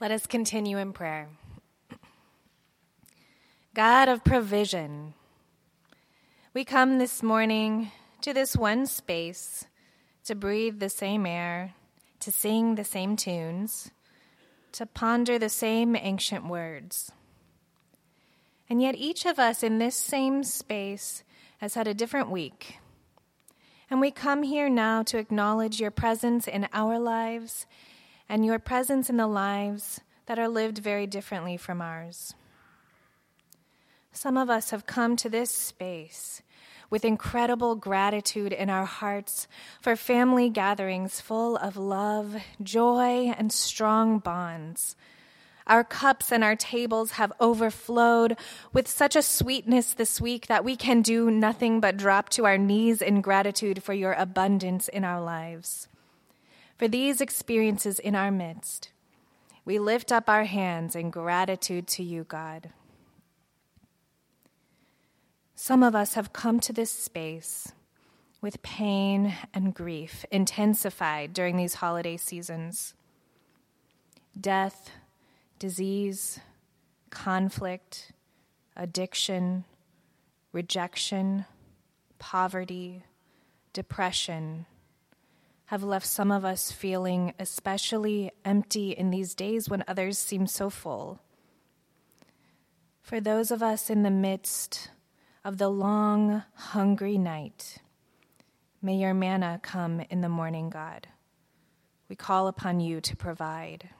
Let us continue in prayer. God of provision, we come this morning to this one space to breathe the same air, to sing the same tunes, to ponder the same ancient words. And yet, each of us in this same space has had a different week. And we come here now to acknowledge your presence in our lives and your presence in the lives that are lived very differently from ours. Some of us have come to this space with incredible gratitude in our hearts for family gatherings full of love, joy, and strong bonds. Our cups and our tables have overflowed with such a sweetness this week that we can do nothing but drop to our knees in gratitude for your abundance in our lives. For these experiences in our midst, we lift up our hands in gratitude to you, God. Some of us have come to this space with pain and grief intensified during these holiday seasons. Death, disease, conflict, addiction, rejection, poverty, depression have left some of us feeling especially empty in these days when others seem so full. For those of us in the midst of the long, hungry night. May your manna come in the morning, God. We call upon you to provide.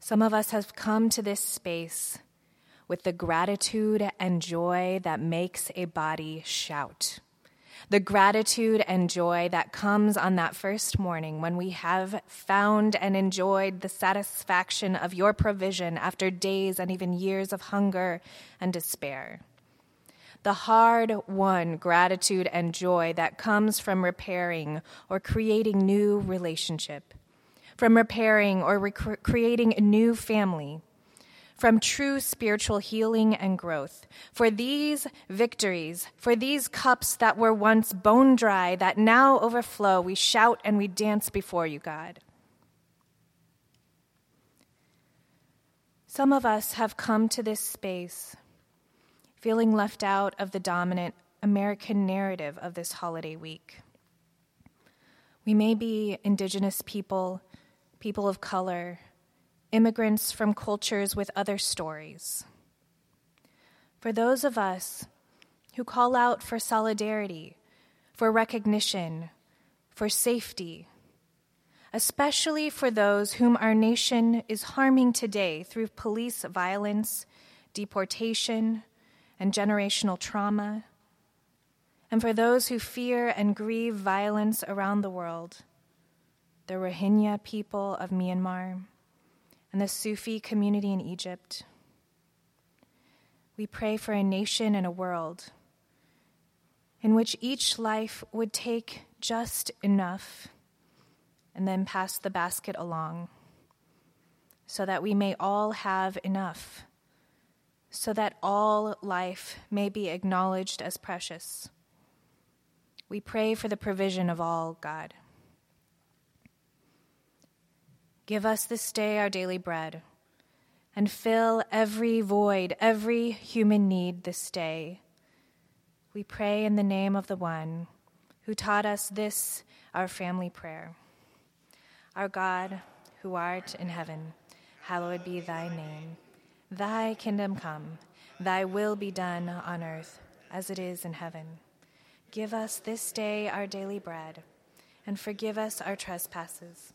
Some of us have come to this space with the gratitude and joy that makes a body shout the gratitude and joy that comes on that first morning when we have found and enjoyed the satisfaction of your provision after days and even years of hunger and despair. The hard won gratitude and joy that comes from repairing or creating new relationship, from repairing or rec- creating a new family from true spiritual healing and growth. For these victories, for these cups that were once bone dry, that now overflow, we shout and we dance before you, God. Some of us have come to this space feeling left out of the dominant American narrative of this holiday week. We may be Indigenous people, people of color, immigrants from cultures with other stories. For those of us who call out for solidarity, for recognition, for safety, especially for those whom our nation is harming today through police violence, deportation, and generational trauma, and for those who fear and grieve violence around the world, the Rohingya people of Myanmar and the Sufi community in Egypt. We pray for a nation and a world in which each life would take just enough and then pass the basket along, so that we may all have enough, so that all life may be acknowledged as precious. We pray for the provision of all, God. Give us this day our daily bread, and fill every void, every human need this day. We pray in the name of the one who taught us this, our family prayer. Our God, who art in heaven, hallowed be thy name. Thy kingdom come, thy will be done on earth as it is in heaven. Give us this day our daily bread, and forgive us our trespasses